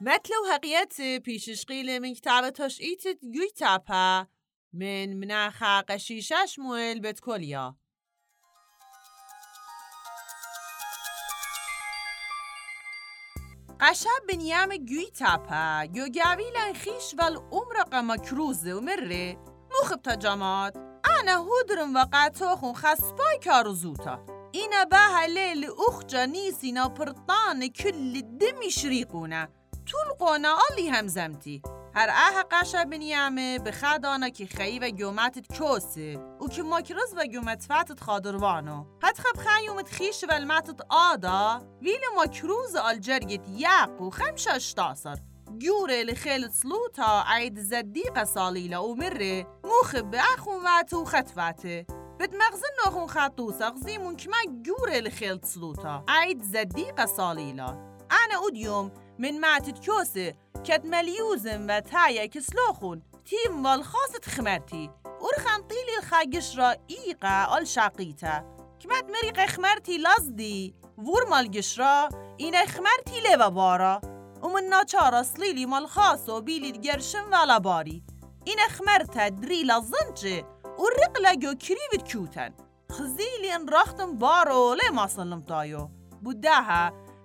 متل وهقيت بيشش قيل من كتابة تشقيت يويتابا من مناخا قشيشة شمويل بتكوليا قشب بنيام يويتابا يوغاوي لنخيش والأمرق مكروز ومري مخب تجامات أنا هودرم وقاتوخون خسباي كاروزوتا إنا باها ليل أخجا نيسينا برطان كل الدم يشريقونا طول قونا آلی همزمتی هر اه قشه بنیامه به خدانه که خیی و گومتت کوسه او که ماکرز و گومت فتت خادروانو. حد خب خیومت خیش و المتت آدا. ویل ماکروز آلجرگت یقو خمشش تاثر جوره لخيل سلوتا عيد زديقة صاليلة ومرة موخب بأخو واتو خطفاته بتمغزن نخون خطوسة غزيمون كما جوره لخيل سلوتا. عيد زديقة صاليلة أنا أوديوم من معتد كوسة كد مليوزم و تايا كسلوخون تيم والخاصة خمرتي ورخان طيلي الخاقشرة إيقا أل شاقيتا كمات مريق خمرتي لازدي وور مال قشرة إنا خمرتي لوا بارا ومن ناچارا سليلي مال خاصو بيلي الجرشن ولا باري إنا خمرتا دريلا زنجي ورقلا جو كريفت كوتن خزيلي ان راختم بارو لما صلم طايو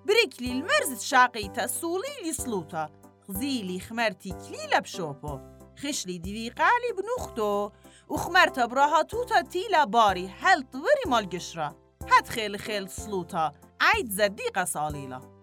بوداها بريكلي المرزت شاقيتا سوليلي سلوتا خزيلي خمرتي كليلة بشوبو خشلي ديوي قالي بنوختو وخمرتا براها توتا تيلا باري هل طوري مال قشرة هاد خيل خيل سلوتا عيد زديقة صاليلة